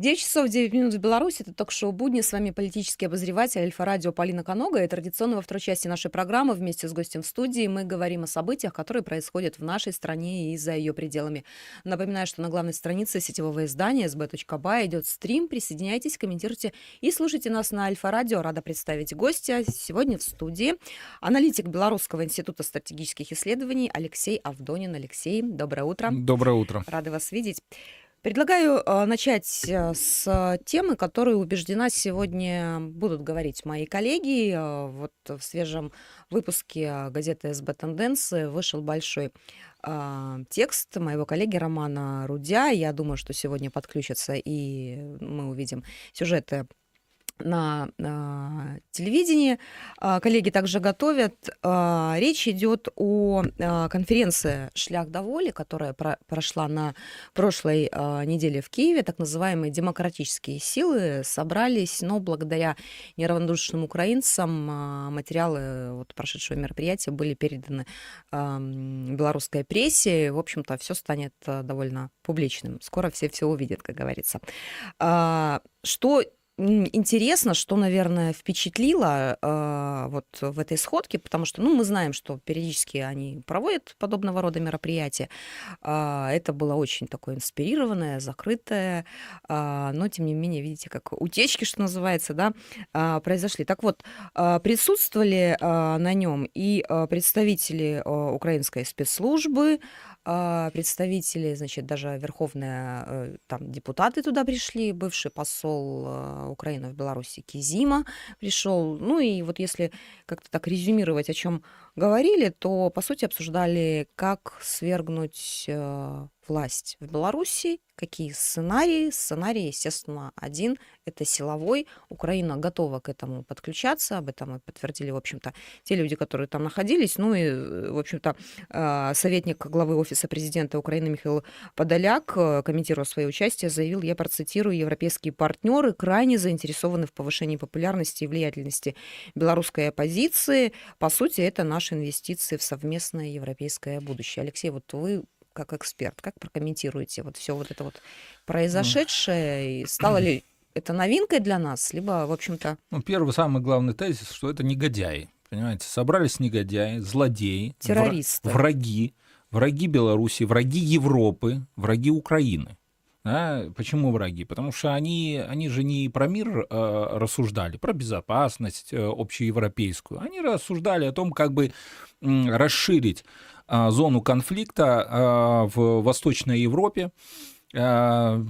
9 часов 9 минут в Беларуси. Это ток-шоу «Будни». С вами политический обозреватель Альфа-радио Полина Конога. И традиционно во второй части нашей программы вместе с гостем в студии мы говорим о событиях, которые происходят в нашей стране и за ее пределами. Напоминаю, что на главной странице сетевого издания sb.by идет стрим. Присоединяйтесь, комментируйте и слушайте нас на Альфа-радио. Рада представить гостя сегодня в студии. Аналитик Белорусского института стратегических исследований Алексей Авдонин. Алексей, доброе утро. Доброе утро. Рада вас видеть. Предлагаю э, начать э, с темы, которую, убеждена, сегодня будут говорить мои коллеги. Э, вот в свежем выпуске газеты СБ «Тенденции» вышел большой текст моего коллеги Романа Рудя. Я думаю, что сегодня подключатся и мы увидим сюжеты на а, телевидении. А, коллеги также готовят. А, речь идет о а, конференции «Шлях до воли», которая про- прошла на прошлой а, неделе в Киеве. Так называемые демократические силы собрались, но благодаря неравнодушным украинцам а, материалы вот, прошедшего мероприятия были переданы а, белорусской прессе. В общем-то, все станет довольно публичным. Скоро все все увидят, как говорится. А, что Интересно, что, наверное, впечатлило э, вот в этой сходке, потому что, ну, мы знаем, что периодически они проводят подобного рода мероприятия. Э, это было очень такое инспирированное, закрытое, э, но, тем не менее, видите, как утечки, что называется, да, э, произошли. Так вот, э, присутствовали э, на нем и э, представители э, украинской спецслужбы, а, представители, значит, даже верховные э, там депутаты туда пришли, бывший посол э, Украины в Беларуси Кизима пришел. Ну и вот если как-то так резюмировать, о чем говорили, то по сути обсуждали, как свергнуть э, власть в Беларуси, какие сценарии. Сценарий, естественно, один – это силовой. Украина готова к этому подключаться, об этом и подтвердили, в общем-то, те люди, которые там находились. Ну и, в общем-то, а, советник главы Офиса президента Украины Михаил Подоляк, э, комментируя свое участие, заявил, я процитирую, европейские партнеры крайне заинтересованы в повышении популярности и влиятельности белорусской оппозиции. По сути, это наши инвестиции в совместное европейское будущее. Алексей, вот вы как эксперт, как прокомментируете вот все вот это вот произошедшее? И стало ли это новинкой для нас, либо, в общем-то... Ну, первый, самый главный тезис, что это негодяи. Понимаете, собрались негодяи, злодеи, террористы, враги, враги Беларуси, враги Европы, враги Украины. Да? Почему враги? Потому что они, они же не про мир э, рассуждали, про безопасность э, общеевропейскую. Они рассуждали о том, как бы э, расширить зону конфликта а, в Восточной Европе, а,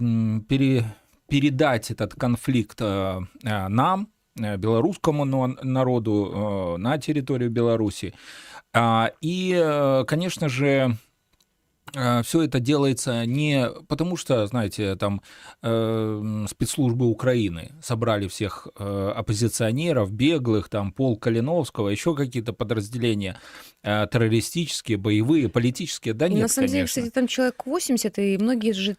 пере, передать этот конфликт нам, э, белорусскому народу на территорию Беларуси. И, э, конечно же, Э, все это делается не потому, что, знаете, там э, спецслужбы Украины собрали всех э, оппозиционеров, беглых, там Пол Калиновского, еще какие-то подразделения э, террористические, боевые, политические. Да нет, На самом конечно. деле, кстати, там человек 80, и многие же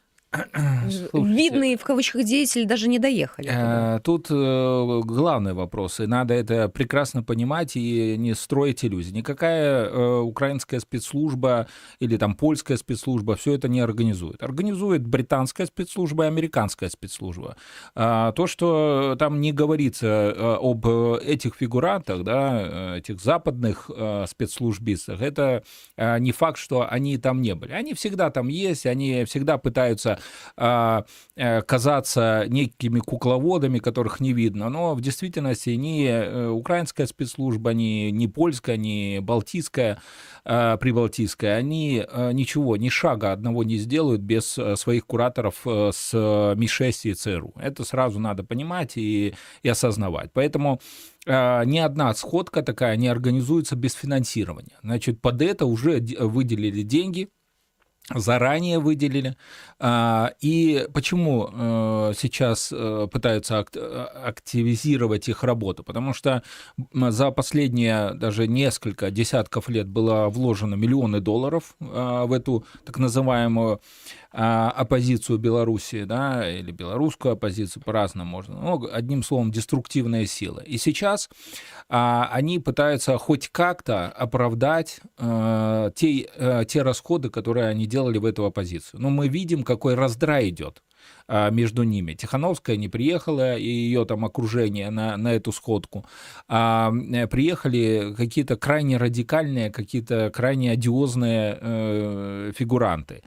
видные в кавычках деятели даже не доехали. Туда. Э, тут э, главный вопрос, и надо это прекрасно понимать и не строить иллюзии. Никакая э, украинская спецслужба или там польская спецслужба все это не организует. Организует британская спецслужба и американская спецслужба. То, что там не говорится об этих фигурантах, да, этих западных спецслужбистах, это не факт, что они там не были. Они всегда там есть, они всегда пытаются а, казаться некими кукловодами, которых не видно, но в действительности ни э, украинская спецслужба, ни, ни польская, ни балтийская, а, прибалтийская, они э, ничего, ни шага одного не сделают без своих кураторов с МИ-6 и ЦРУ. Это сразу надо понимать и, и осознавать. Поэтому ни одна сходка такая не организуется без финансирования. Значит, под это уже выделили деньги – заранее выделили. А, и почему э, сейчас э, пытаются активизировать их работу? Потому что за последние даже несколько десятков лет было вложено миллионы долларов а, в эту так называемую а, оппозицию Беларуси, да, или белорусскую оппозицию, по-разному можно. Ну, одним словом, деструктивная сила. И сейчас а, они пытаются хоть как-то оправдать а, те, а, те расходы, которые они делали в эту оппозицию. Но мы видим, какой раздрай идет. а, между ними. Тихановская не приехала, и ее там окружение на, на эту сходку. А э, приехали какие-то крайне радикальные, какие-то крайне одиозные э, фигуранты.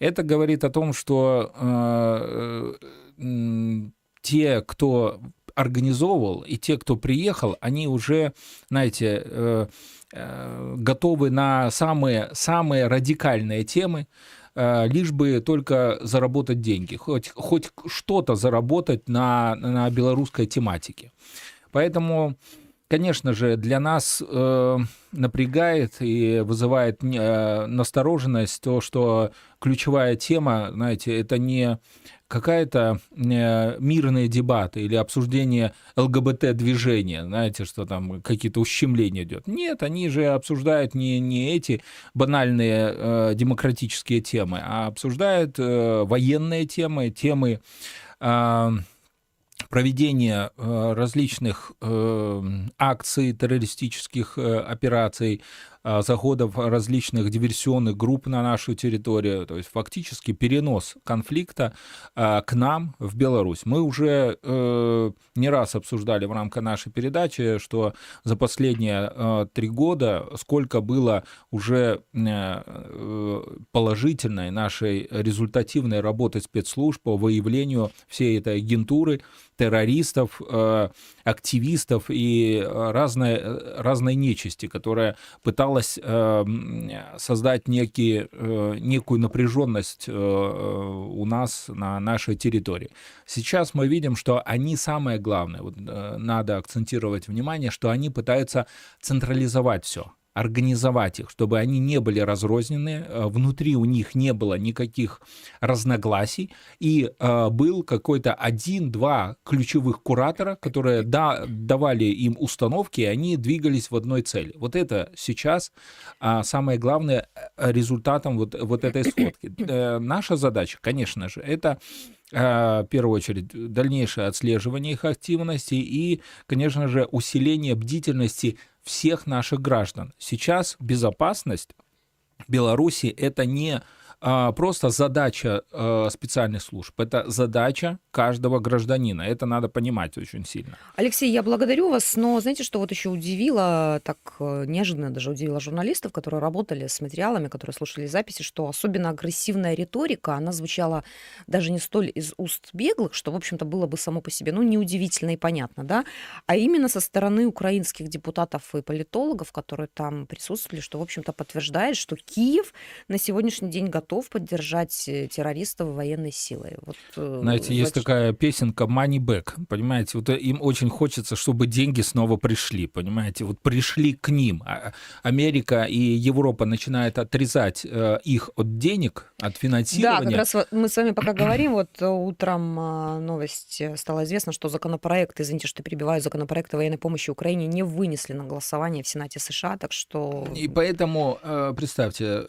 Это говорит о том, что э, э, те, кто организовывал, и те, кто приехал, они уже, знаете, э, э, готовы на самые, самые радикальные темы, э, лишь бы только заработать деньги, хоть, хоть что-то заработать на, на белорусской тематике. Поэтому, конечно же, для нас э, напрягает и вызывает э, настороженность то, что ключевая тема, знаете, это не какая-то э, мирные дебаты или обсуждение ЛГБТ-движения, знаете, что там какие-то ущемления идет. Нет, они же обсуждают не, не эти банальные э, демократические темы, а обсуждают э, военные темы, темы э, проведения э, различных э, акций, террористических э, операций, заходов различных диверсионных групп на нашу территорию, то есть фактически перенос конфликта а, к нам в Беларусь. Мы уже э, не раз обсуждали в рамках нашей передачи, что за последние э, три года сколько было уже э, положительной нашей результативной работы спецслужб по выявлению всей этой агентуры, террористов, активистов и разной, разной нечисти, которая пыталась пыталась эм, создать некие, э, некую напряженность э, у нас на нашей территории. Сейчас мы видим, что они самое главное, вот, э, надо акцентировать внимание, что они пытаются централизовать все организовать их, чтобы они не были разрознены, э, внутри у них не было никаких разногласий, и э, был какой-то один-два ключевых куратора, которые да, давали им установки, и они двигались в одной цели. Вот это сейчас э, самое главное э, результатом вот, вот этой сходки. Наша задача, конечно же, это в первую очередь, дальнейшее отслеживание их активности и, конечно же, усиление бдительности всех наших граждан. Сейчас безопасность Беларуси это не просто задача а, специальных служб, это задача каждого гражданина. Это надо понимать очень сильно. Алексей, я благодарю вас, но знаете, что вот еще удивило, так э, неожиданно даже удивило журналистов, которые работали с материалами, которые слушали записи, что особенно агрессивная риторика, она звучала даже не столь из уст беглых, что, в общем-то, было бы само по себе, ну, неудивительно и понятно, да, а именно со стороны украинских депутатов и политологов, которые там присутствовали, что, в общем-то, подтверждает, что Киев на сегодняшний день готов готов поддержать э, террористов военной силой. Вот, э, Знаете, есть такая песенка «Money Back», понимаете, вот им очень хочется, чтобы деньги снова пришли, понимаете, вот пришли к ним. А, Америка и Европа начинают отрезать э, их от денег, от финансирования. Да, как раз мы с вами пока говорим, вот утром новость стала известна, что законопроект, извините, что перебиваю, законопроект о военной помощи Украине не вынесли на голосование в Сенате США, так что... И поэтому, представьте,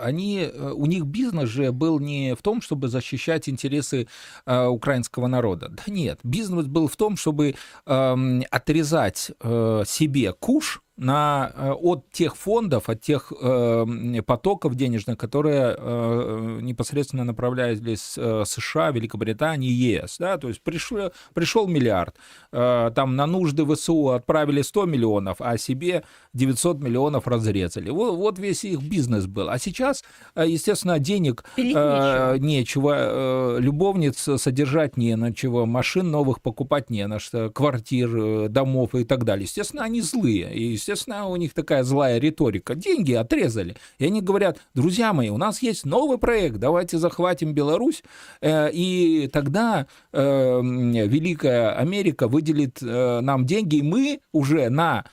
они, у них бизнес же был не в том, чтобы защищать интересы э, украинского народа. Да нет, бизнес был в том, чтобы э, отрезать э, себе куш на, э, от тех фондов, от тех э, потоков денежных, которые э, непосредственно направлялись э, США, Великобритании, ЕС. Да? То есть пришел, пришел миллиард, э, там на нужды ВСУ отправили 100 миллионов, а себе 900 миллионов разрезали. Вот, вот весь их бизнес был. А сейчас, э, естественно, денег э, нечего, э, любовниц содержать не на чего, машин новых покупать не на что, квартир, э, домов и так далее. Естественно, они злые. И, естественно, у них такая злая риторика. Деньги отрезали. И они говорят, друзья мои, у нас есть новый проект, давайте захватим Беларусь, э, и тогда э, Великая Америка выделит э, нам деньги, и мы уже на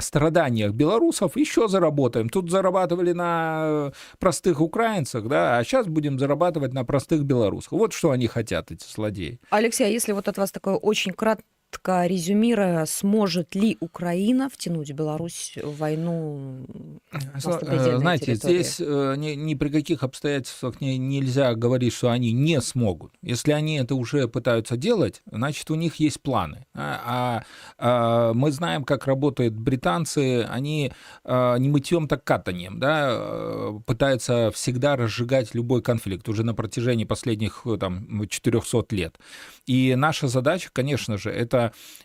страданиях белорусов еще заработаем. Тут зарабатывали на простых украинцах, да, а сейчас будем зарабатывать на простых белорусах. Вот что они хотят, эти злодеи. Алексей, а если вот от вас такое очень крат коротко резюмируя, сможет ли Украина втянуть Беларусь в войну Знаете, территории? здесь ни, ни при каких обстоятельствах не, нельзя говорить, что они не смогут. Если они это уже пытаются делать, значит, у них есть планы. А, а, а мы знаем, как работают британцы, они а, не мытьем, так катанием, да, пытаются всегда разжигать любой конфликт уже на протяжении последних там, 400 лет. И наша задача, конечно же, это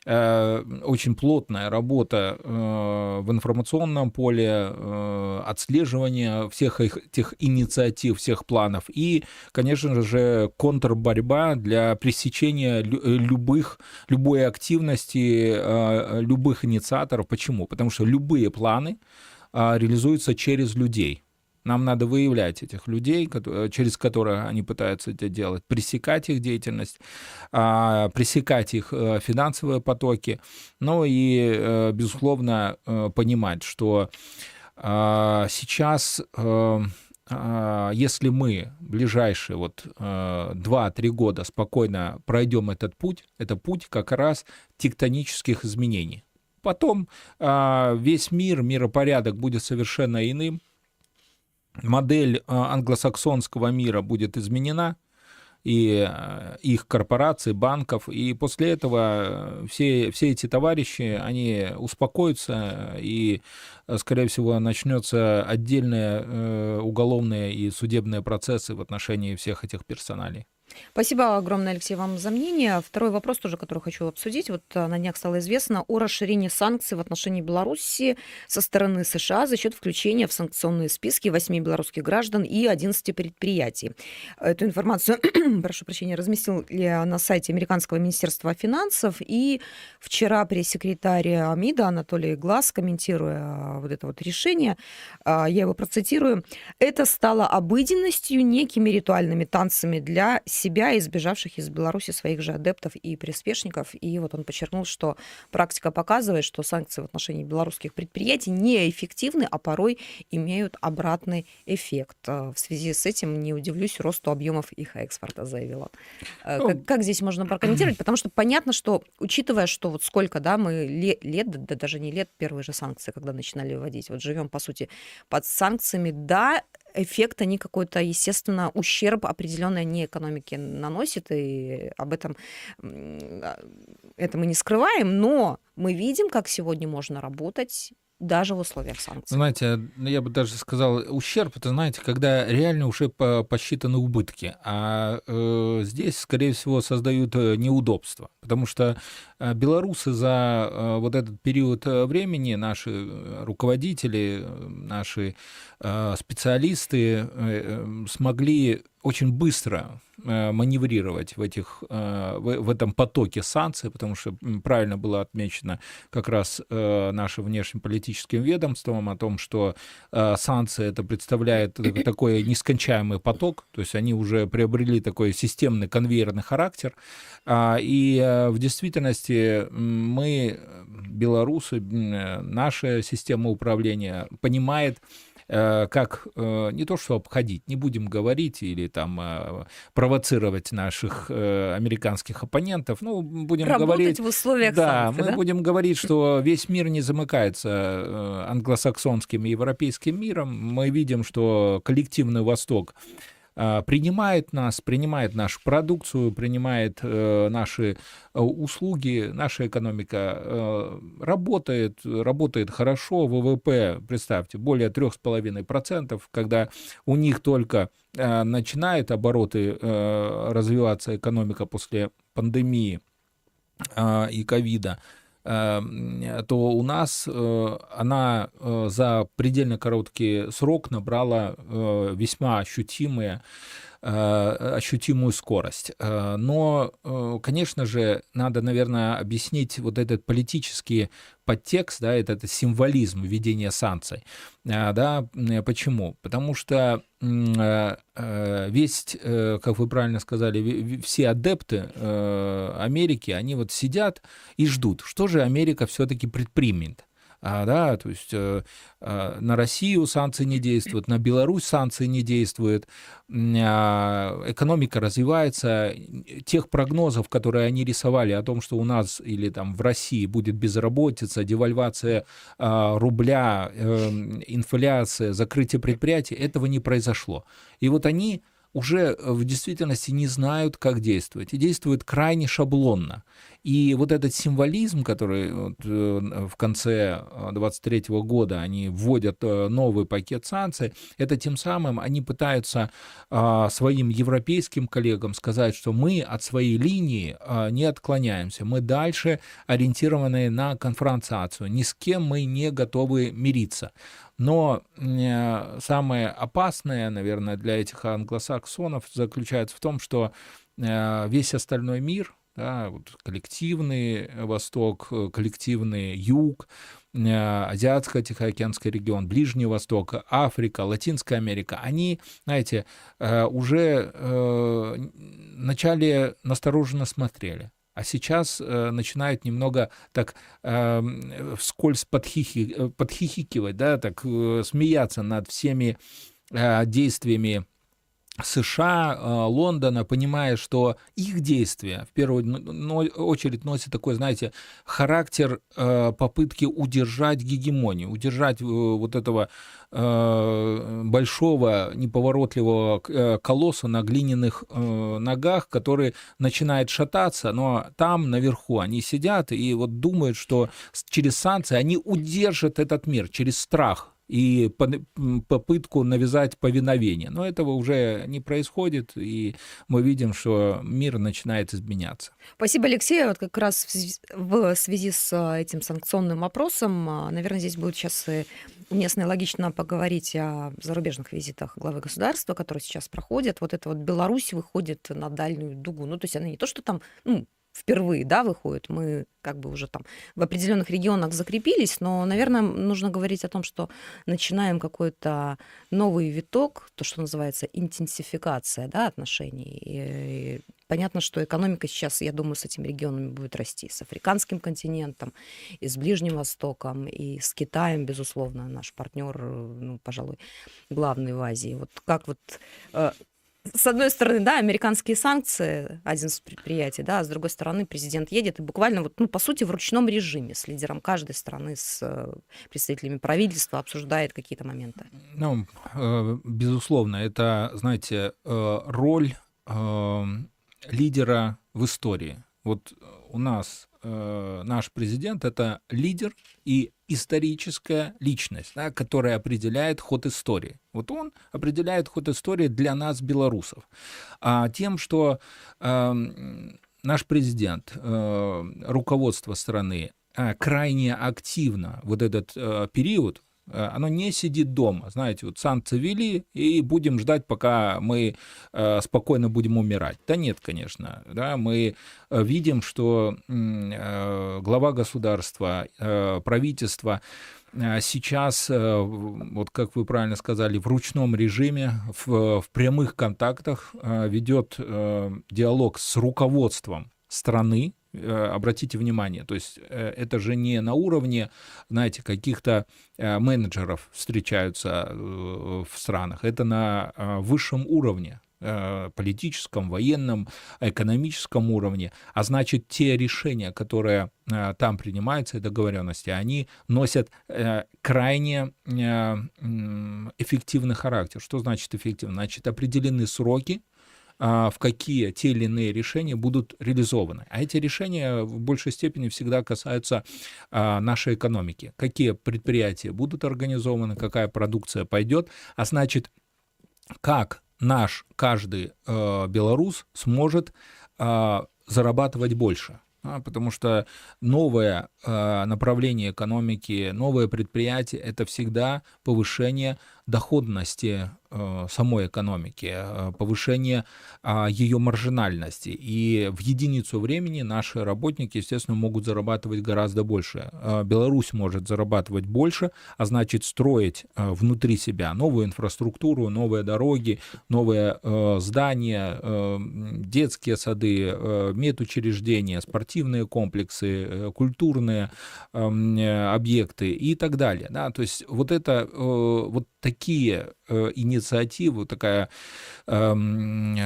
э, очень плотная работа э, в информационном поле, э, отслеживание всех этих инициатив, всех планов и, конечно же, контрборьба для пресечения любых, любой активности, любых инициаторов. Почему? Потому что любые планы реализуются через людей. Нам надо выявлять этих людей, через которых они пытаются это делать, пресекать их деятельность, а, пресекать их э, финансовые потоки, ну и, э, безусловно, э, понимать, что а, сейчас а, если мы ближайшие вот 2-3 года спокойно пройдем этот путь, это путь как раз тектонических изменений. Потом весь мир, миропорядок будет совершенно иным, модель а, англосаксонского мира будет изменена, и а, их корпораций, банков, и после этого все, все эти товарищи, они успокоятся, и, скорее всего, начнется отдельные э, уголовные и судебные процессы в отношении всех этих персоналей. Спасибо огромное, Алексей, вам за мнение. Второй вопрос тоже, который хочу обсудить. Вот э, на днях стало известно о расширении санкций в отношении Беларуси со стороны США за счет включения в санкционные списки 8 белорусских граждан и 11 предприятий. Эту информацию, прошу прощения, разместил на сайте Американского министерства финансов. И вчера пресс-секретарь МИДа Анатолий Глаз, комментируя э, вот это вот решение, э, я его процитирую, это стало обыденностью, некими ритуальными танцами для себя, избежавших из Беларуси своих же адептов и приспешников. И вот он подчеркнул, что практика показывает, что санкции в отношении белорусских предприятий неэффективны, а порой имеют обратный эффект. Э, в связи с этим не удивлюсь росту объемов их экспорта, заявила. Э, ну, как, как здесь можно прокомментировать? Потому что понятно, что учитывая, что вот сколько, да, мы лет, лет да даже не лет, первые же санкции, когда начинали вводить, вот живем, по сути, под санкциями, да, эффект они какой-то, естественно, ущерб определенной они экономике наносит, и об этом а, это мы не скрываем, но мы видим, как сегодня можно работать даже в условиях санкций. Знаете, ну, я бы даже сказал, ущерб, это, знаете, когда реально уже посчитаны убытки, а э, здесь, скорее всего, создают э, неудобства, потому что э, белорусы за э, вот этот период э, времени, наши руководители, наши э, специалисты э, смогли очень быстро Э, маневрировать в, этих, э, в, этом потоке санкций, потому что правильно было отмечено как раз э, нашим внешнеполитическим ведомством о том, что санкции это представляет такой нескончаемый поток, то есть они уже приобрели такой системный конвейерный характер, а, и в действительности мы, белорусы, наша система управления понимает, как э, не то что обходить, не будем говорить или там э, провоцировать наших американских оппонентов, ну, будем Работать говорить... в условиях да, санкций, мы да? будем говорить, что весь мир не замыкается англосаксонским и европейским миром. Мы видим, что коллективный Восток принимает нас, принимает нашу продукцию, принимает э, наши э, услуги, наша экономика э, работает, работает хорошо, ВВП, представьте, более 3,5%, когда у них только начинает обороты развиваться экономика после пандемии и ковида, то у нас э, она э, за предельно короткий срок набрала э, весьма ощутимые Э, ощутимую скорость. Э, но, э, конечно же, надо, наверное, объяснить вот этот политический подтекст, да, этот символизм введения санкций. Да, почему? Потому что весь, как вы правильно сказали, все адепты Америки, они вот сидят и ждут, что же Америка все-таки предпримет да, то есть э, э, на Россию санкции не действуют, на Беларусь санкции не действуют, э, экономика развивается. Тех прогнозов, которые они рисовали о том, что у нас или там в России будет безработица, девальвация рубля, э, инфляция, закрытие предприятий, этого не произошло. И вот они уже в действительности не знают, как действовать, и действуют крайне шаблонно. И вот этот символизм, который вот э, в конце 23 э, года они вводят э, новый пакет санкций, это тем самым они пытаются а, своим европейским коллегам сказать, что мы от своей линии не отклоняемся, мы дальше ориентированы на конфронтацию, ни с кем мы не готовы мириться. Но самое опасное, наверное, для этих англосаксонов заключается в том, что весь остальной мир, да, вот коллективный Восток, э, коллективный Юг, э, Азиатско-Тихоокеанский регион, Ближний Восток, Африка, Латинская Америка, они, знаете, э, уже вначале настороженно смотрели, а сейчас начинают немного так вскользь подхихи, подхихикивать, да, так смеяться над всеми действиями США, э, Лондона, понимая, что их действия в первую очередь носят такой, знаете, характер э, попытки удержать гегемонию, удержать э, вот этого большого неповоротливого колосса на глиняных ногах, который начинает шататься, но там наверху они сидят и вот думают, что через санкции они удержат этот мир через страх и попытку навязать повиновение. Но этого уже не происходит, и мы видим, что мир начинает изменяться. Спасибо, Алексей. Вот как раз в связи с а, этим санкционным вопросом, а, наверное, здесь будет сейчас уместно и логично поговорить о зарубежных визитах главы государства, которые сейчас проходят. Вот это вот Беларусь выходит на дальнюю дугу. Ну, то есть она не то, что там ну, впервые, да, выходит. Мы как бы уже там в определенных регионах закрепились, но, наверное, нужно говорить о том, что начинаем какой-то новый виток, то, что называется интенсификация, да, отношений. И понятно, что экономика сейчас, я думаю, с этими регионами будет расти, с африканским континентом, и с Ближним Востоком, и с Китаем, безусловно, наш партнер, ну, пожалуй, главный в Азии. Вот как вот э, с одной стороны, да, американские санкции, один из предприятий, да, а с другой стороны, президент едет и буквально, вот, ну, по сути, в ручном режиме с лидером каждой страны, с э, представителями правительства обсуждает какие-то моменты. Ну, э, безусловно, это, знаете, э, роль лидера в истории. Вот у нас э, наш президент это лидер и историческая личность, да, которая определяет ход истории. Вот он определяет ход истории для нас, белорусов. А тем, что э, наш президент, э, руководство страны э, крайне активно вот этот э, период Э, оно не сидит дома. Знаете, вот санкции ввели, и будем ждать, пока мы э, спокойно будем умирать. Да нет, конечно. Да, мы э, видим, что глава государства, правительство сейчас, вот как вы правильно сказали, в ручном режиме, в, в прямых контактах ведет диалог с руководством страны, Э, обратите внимание, то есть э, это же не на уровне, знаете, каких-то э, менеджеров встречаются в странах, это на высшем уровне политическом, военном, экономическом уровне, а значит, те решения, которые там принимаются, договоренности, они носят крайне эффективный характер. Что значит эффективно? Значит, определены сроки, в какие те или иные решения будут реализованы. А эти решения в большей степени всегда касаются а, нашей экономики. Какие предприятия будут организованы, какая продукция пойдет, а значит, как наш каждый э, белорус сможет э, зарабатывать больше. А, потому что новое направление экономики, новое предприятие – это всегда повышение доходности э, самой экономики, э, повышение э, ее маржинальности. И в единицу времени наши работники, естественно, могут зарабатывать гораздо больше. Э, Беларусь может зарабатывать больше, а значит строить внутри себя новую инфраструктуру, новые дороги, новые здания, детские сады, медучреждения, спортивные комплексы, культурные эм, объекты и так далее. Да? То есть вот это, вот такие э, инициативы, такая эм,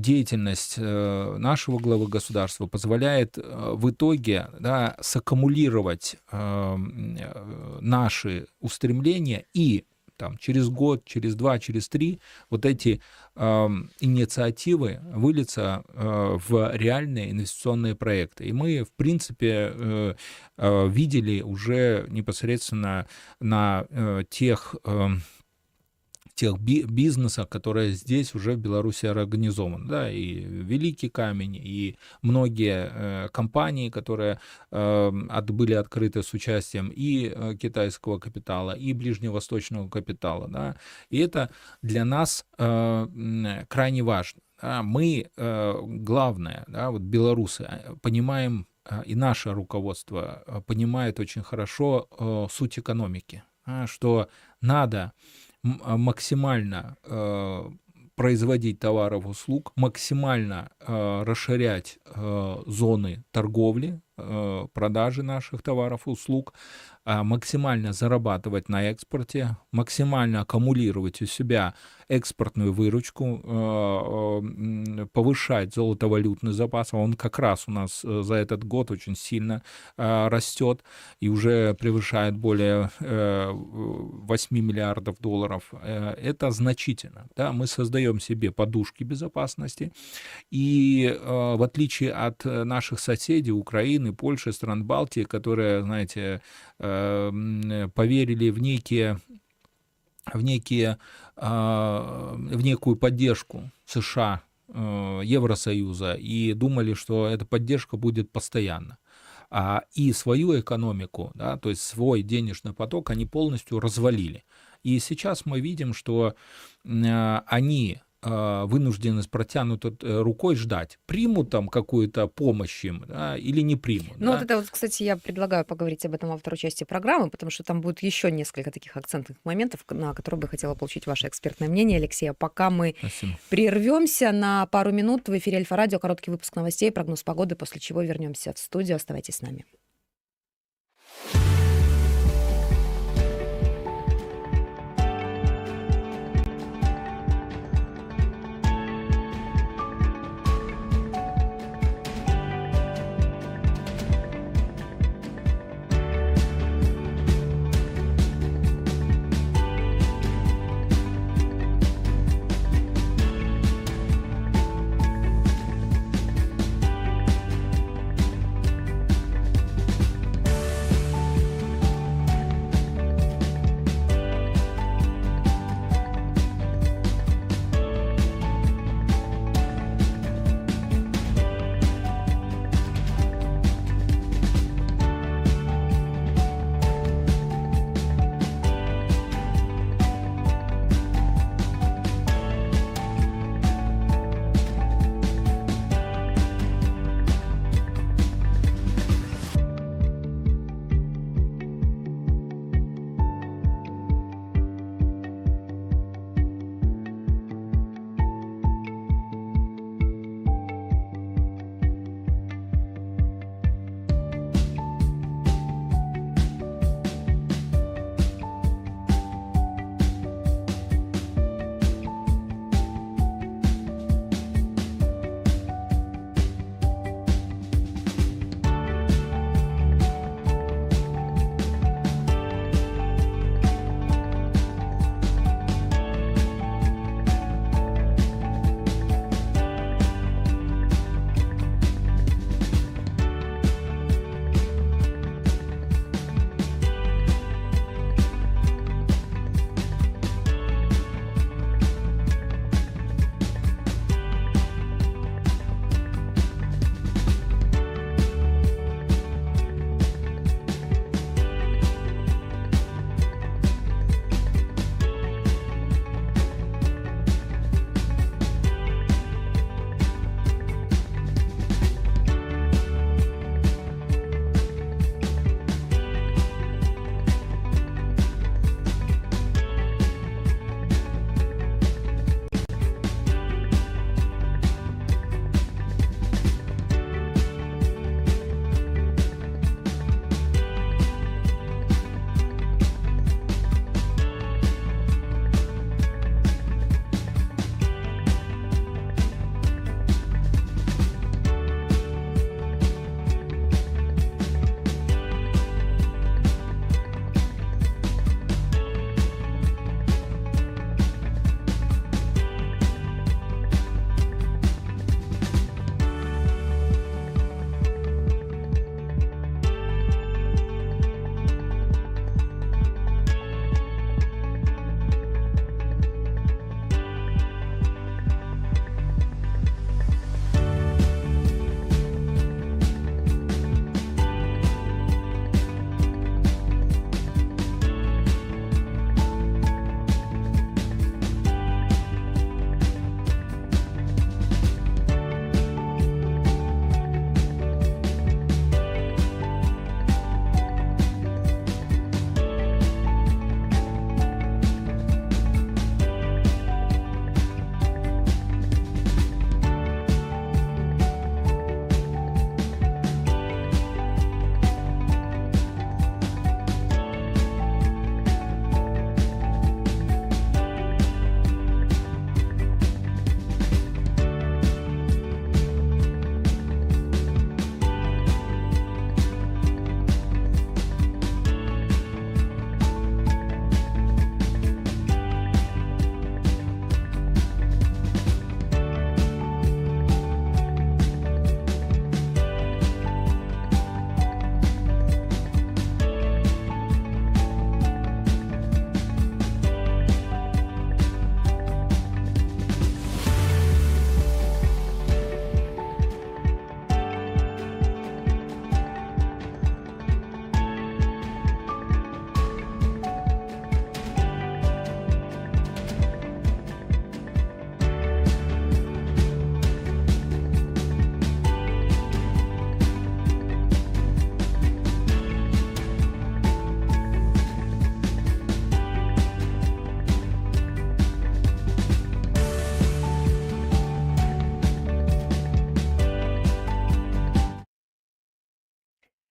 деятельность нашего главы государства позволяет в итоге да, саккумулировать эм, наши устремления и там, через год, через два, через три вот эти э, инициативы выльются э, в реальные инвестиционные проекты. И мы, в принципе, э, э, видели уже непосредственно на э, тех... Тех бизнесах, которые здесь уже в Беларуси организованы. Да, и Великий Камень, и многие э, компании, которые э, от, были открыты с участием и э, китайского капитала, и ближневосточного капитала. Да, и это для нас э, крайне важно. Да, мы, э, главное, да, вот белорусы, э, понимаем, э, и наше руководство э, понимает очень хорошо суть экономики, что надо а, максимально э, производить товаров и услуг, максимально э, расширять э, зоны торговли, э, продажи наших товаров и услуг, максимально зарабатывать на экспорте, максимально аккумулировать у себя экспортную выручку, э, э, повышать золотовалютный запас, а он как раз у нас э, за этот год очень сильно растет и уже превышает более 8 миллиардов долларов. Это значительно. Да? Мы создаем себе подушки безопасности, и в отличие от наших соседей, Украины, Польши, стран Балтии, которые, знаете, поверили в некие в некие а, в некую поддержку США, э, Евросоюза и думали, что эта поддержка будет постоянно. А, и свою экономику, да, то есть свой денежный поток они полностью развалили. И сейчас мы видим, что э, они вынуждены с протянутой э, рукой ждать, примут там какую-то помощь им да, или не примут. Ну да? вот это вот, кстати, я предлагаю поговорить об этом во второй части программы, потому что там будет еще несколько таких акцентных моментов, на которые бы хотела получить ваше экспертное мнение, Алексей. А пока мы Спасибо. прервемся на пару минут в эфире Альфа-радио, короткий выпуск новостей, прогноз погоды, после чего вернемся в студию. Оставайтесь с нами.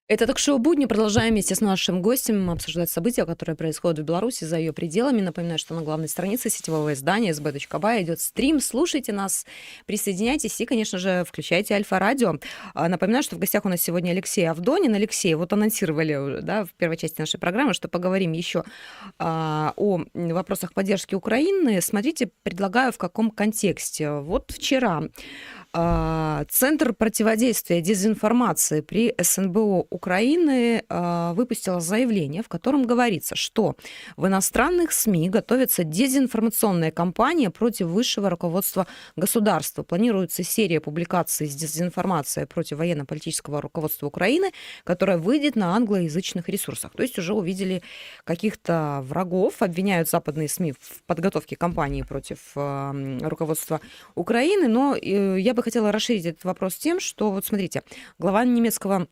Это так шоу «Будни». Продолжаем вместе с нашим гостем обсуждать события, которые происходят в Беларуси за ее пределами. Напоминаю, что на главной странице сетевого издания sb.by идет стрим. Слушайте нас, присоединяйтесь и, конечно же, включайте Альфа-радио. А, напоминаю, что в гостях у нас сегодня Алексей Авдонин. Алексей, вот анонсировали да, в первой части нашей программы, что поговорим еще а, о вопросах поддержки Украины. Смотрите, предлагаю в каком контексте. Вот вчера Центр противодействия дезинформации при СНБО Украины а, выпустил заявление, в котором говорится, что в иностранных СМИ готовится дезинформационная кампания против высшего руководства государства. Планируется серия публикаций с дезинформацией против военно-политического руководства Украины, которая выйдет на англоязычных ресурсах. То есть уже увидели каких-то врагов, обвиняют западные СМИ в подготовке кампании против руководства Украины, но э, я бы хотела расширить этот вопрос тем, что, вот смотрите, глава немецкого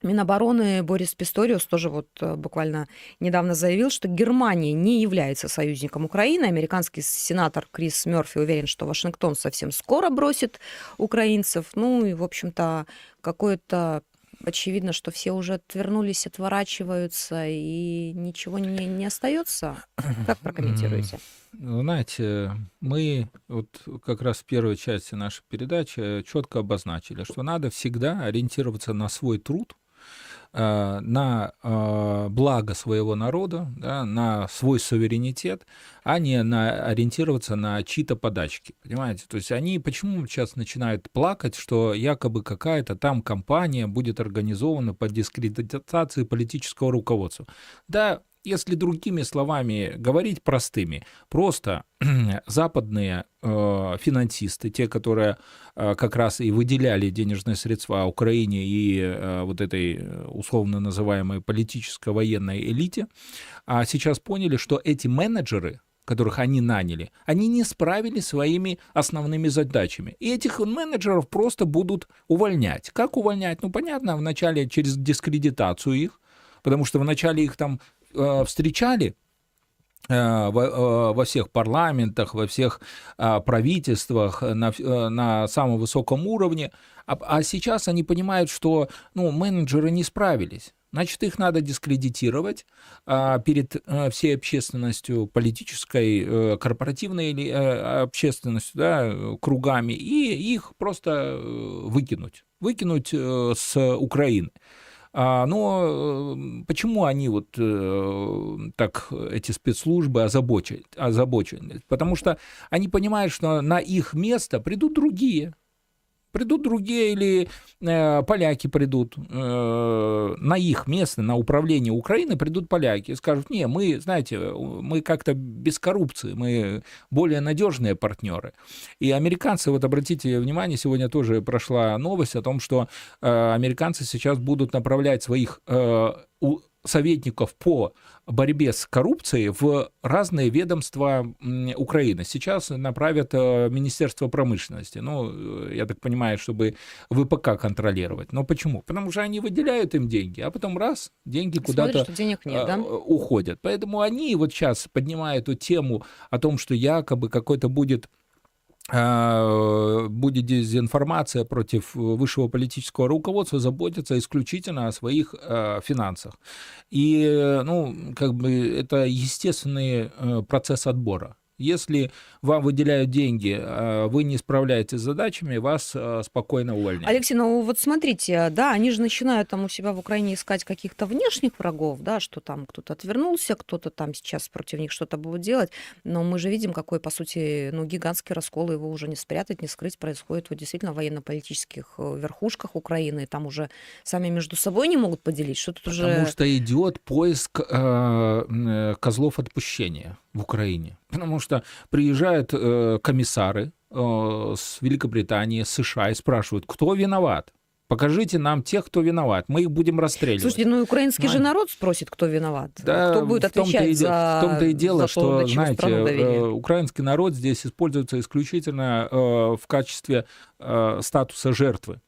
Минобороны Борис Писториус тоже вот э, буквально недавно заявил, что Германия не является союзником Украины. Американский сенатор Крис Мерфи уверен, что Вашингтон совсем скоро бросит украинцев. Ну и, в общем-то, какое-то очевидно, что все уже отвернулись, отворачиваются, и ничего не, не остается. Как прокомментируете? Знаете, мы вот как раз в первой части нашей передачи четко обозначили, что надо всегда ориентироваться на свой труд, Э, на э, благо своего народа, да, на свой суверенитет, а не на ориентироваться на чьи-то подачки. Понимаете? То есть они почему сейчас начинают плакать, что якобы какая-то там компания будет организована под дискредитацией политического руководства. Да, если другими словами говорить простыми, просто западные э, финансисты, те, которые э, как раз и выделяли денежные средства Украине и э, вот этой э, условно называемой политическо-военной элите, а сейчас поняли, что эти менеджеры, которых они наняли, они не справились своими основными задачами. И этих менеджеров просто будут увольнять. Как увольнять? Ну, понятно, вначале через дискредитацию их, потому что вначале их там встречали э, во, э, во всех парламентах, во всех правительствах на, на самом высоком уровне, а, а сейчас они понимают, что ну, менеджеры не справились. Значит, их надо дискредитировать перед всей общественностью, политической, корпоративной или общественностью, да, кругами, и их просто выкинуть, выкинуть с Украины. А, но э, почему они вот э, так, эти спецслужбы озабочены, озабочены? Потому что они понимают, что на их место придут другие, Придут другие или э, поляки придут э, на их место, на управление Украины придут поляки и скажут, не, мы, знаете, мы как-то без коррупции, мы более надежные партнеры. И американцы, вот обратите внимание, сегодня тоже прошла новость о том, что э, американцы сейчас будут направлять своих э, советников по борьбе с коррупцией в разные ведомства Украины. Сейчас направят э, Министерство промышленности. Ну, э, я так понимаю, чтобы ВПК контролировать. Но почему? Потому что они выделяют им деньги, а потом раз, деньги куда-то денег нет, да? Э, уходят. Поэтому они вот сейчас поднимают эту тему о том, что якобы какой-то будет будет дезинформация против высшего политического руководства, заботиться исключительно о своих э, финансах. И, ну, как бы это естественный э, процесс отбора. Если вам выделяют деньги, а вы не справляетесь с задачами, вас а, спокойно увольняют. Алексей, ну вот смотрите, да, они же начинают там у себя в Украине искать каких-то внешних врагов, да, что там кто-то отвернулся, кто-то там сейчас против них что-то будет делать, но мы же видим, какой, по сути, ну, гигантский раскол, его уже не спрятать, не скрыть, происходит вот действительно в военно-политических э, верхушках Украины, там уже сами между собой не могут поделить, что тут Потому уже... Потому что идет поиск э, э, козлов отпущения в Украине. Потому что приезжают э, комиссары э, с Великобритании, с США и спрашивают, кто виноват. Покажите нам тех, кто виноват. Мы их будем расстреливать. Слушайте, ну украинский а. же народ спросит, кто виноват. Да, кто будет отвечать в за В том-то и дело, что, знаете, э, украинский народ здесь используется исключительно э, в качестве э, статуса жертвы.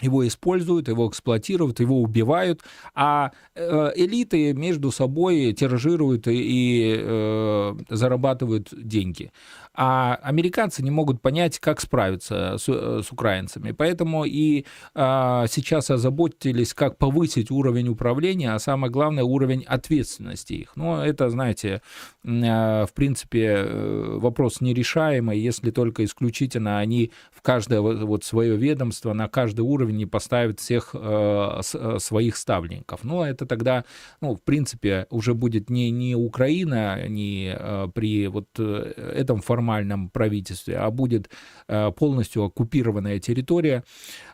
Его используют, его эксплуатируют, его убивают, а э, элиты между собой тиражируют и э, зарабатывают деньги а американцы не могут понять, как справиться с, э, с украинцами. Поэтому и а, сейчас озаботились, как повысить уровень управления, а самое главное, уровень ответственности их. Но это, знаете, а, в принципе, э, вопрос нерешаемый, если только исключительно они в каждое вот свое ведомство, на каждый уровень не поставят всех а, своих ставленников. Но это тогда, ну, в принципе, уже будет не, не Украина, не а, при вот этом формате, формальном правительстве, а будет э, полностью оккупированная территория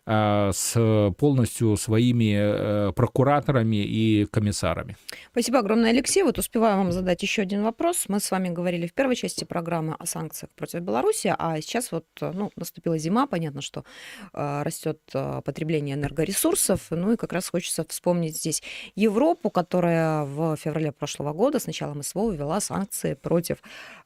с полностью своими э, прокураторами и комиссарами. Спасибо огромное, Алексей. Вот успеваю вам задать еще один вопрос. Мы с вами говорили в первой части программы о санкциях против Беларуси, а сейчас вот ну, наступила зима, понятно, что растет потребление энергоресурсов, ну и как раз хочется вспомнить здесь Европу, которая в феврале прошлого года с началом СВО ввела санкции против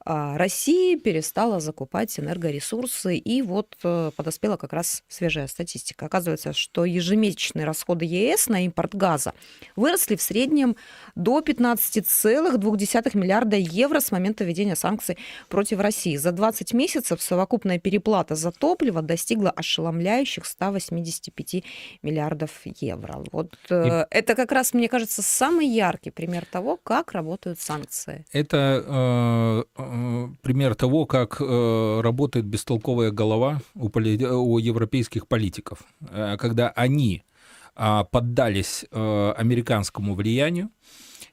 России, перестала закупать энергоресурсы, и вот э, подоспела как раз свежая статистика. Оказывается, что ежемесячные расходы ЕС на импорт газа выросли в среднем до 15,2 миллиарда евро с момента введения санкций против России. За 20 месяцев совокупная переплата за топливо достигла ошеломляющих 185 миллиардов евро. Вот э, и... это как раз, мне кажется, самый яркий пример того, как работают санкции. Это э, э пример того, как э, работает бестолковая голова у, поли... у европейских политиков, э, когда они э, поддались э, американскому влиянию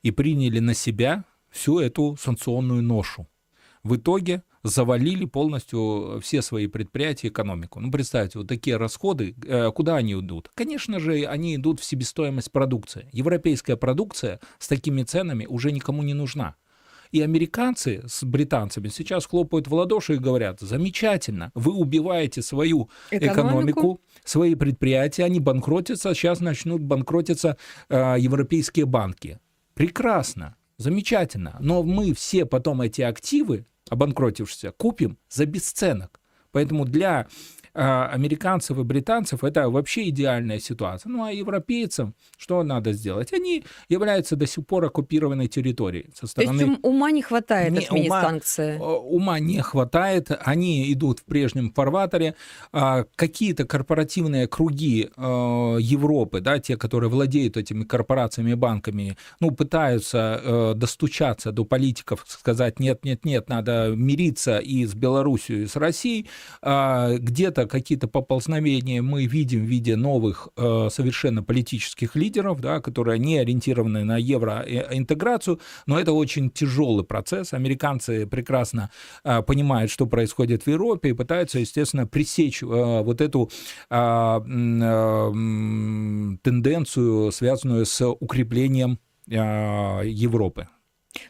и приняли на себя всю эту санкционную ношу. В итоге завалили полностью все свои предприятия, экономику. Ну, представьте, вот такие расходы, э, куда они идут? Конечно же, они идут в себестоимость продукции. Европейская продукция с такими ценами уже никому не нужна. И американцы с британцами сейчас хлопают в ладоши и говорят, замечательно, вы убиваете свою экономику, экономику свои предприятия, они банкротятся, сейчас начнут банкротиться э, европейские банки. Прекрасно, замечательно. Но мы все потом эти активы, обанкротившиеся, купим за бесценок. Поэтому для американцев и британцев это вообще идеальная ситуация. Ну а европейцам что надо сделать? Они являются до сих пор оккупированной территорией. Со стороны... То есть ума не хватает не, отменить ума, санкции? Ума не хватает. Они идут в прежнем фарватере. А, какие-то корпоративные круги а, Европы, да, те, которые владеют этими корпорациями и банками, ну, пытаются достучаться до политиков, сказать, нет, нет, нет, надо мириться и с Белоруссией, и с Россией. Где-то где какие-то поползновения мы видим в виде новых э, совершенно политических лидеров, да, которые не ориентированы на евроинтеграцию, но это очень тяжелый процесс. Американцы прекрасно э, понимают, что происходит в Европе, и пытаются, естественно, пресечь э, вот эту э, э, тенденцию, связанную с укреплением э, Европы.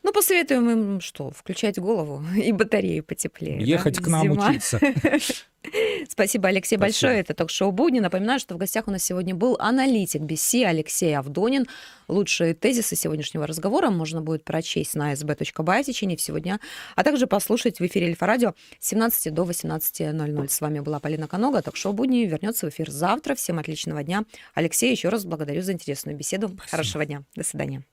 Ну, посоветуем им что? Включать голову и батареи потеплее. Ехать да? к нам Зима. учиться. Спасибо, Алексей, Спасибо. большое. Это ток-шоу «Будни». Напоминаю, что в гостях у нас сегодня был аналитик BC Алексей Авдонин. Лучшие тезисы сегодняшнего разговора можно будет прочесть на sb.by в течение всего дня, а также послушать в эфире Эльфа-радио с 17 до 18.00. С вами была Полина Конога. Ток-шоу «Будни» вернется в эфир завтра. Всем отличного дня. Алексей, еще раз благодарю за интересную беседу. Спасибо. Хорошего дня. До свидания.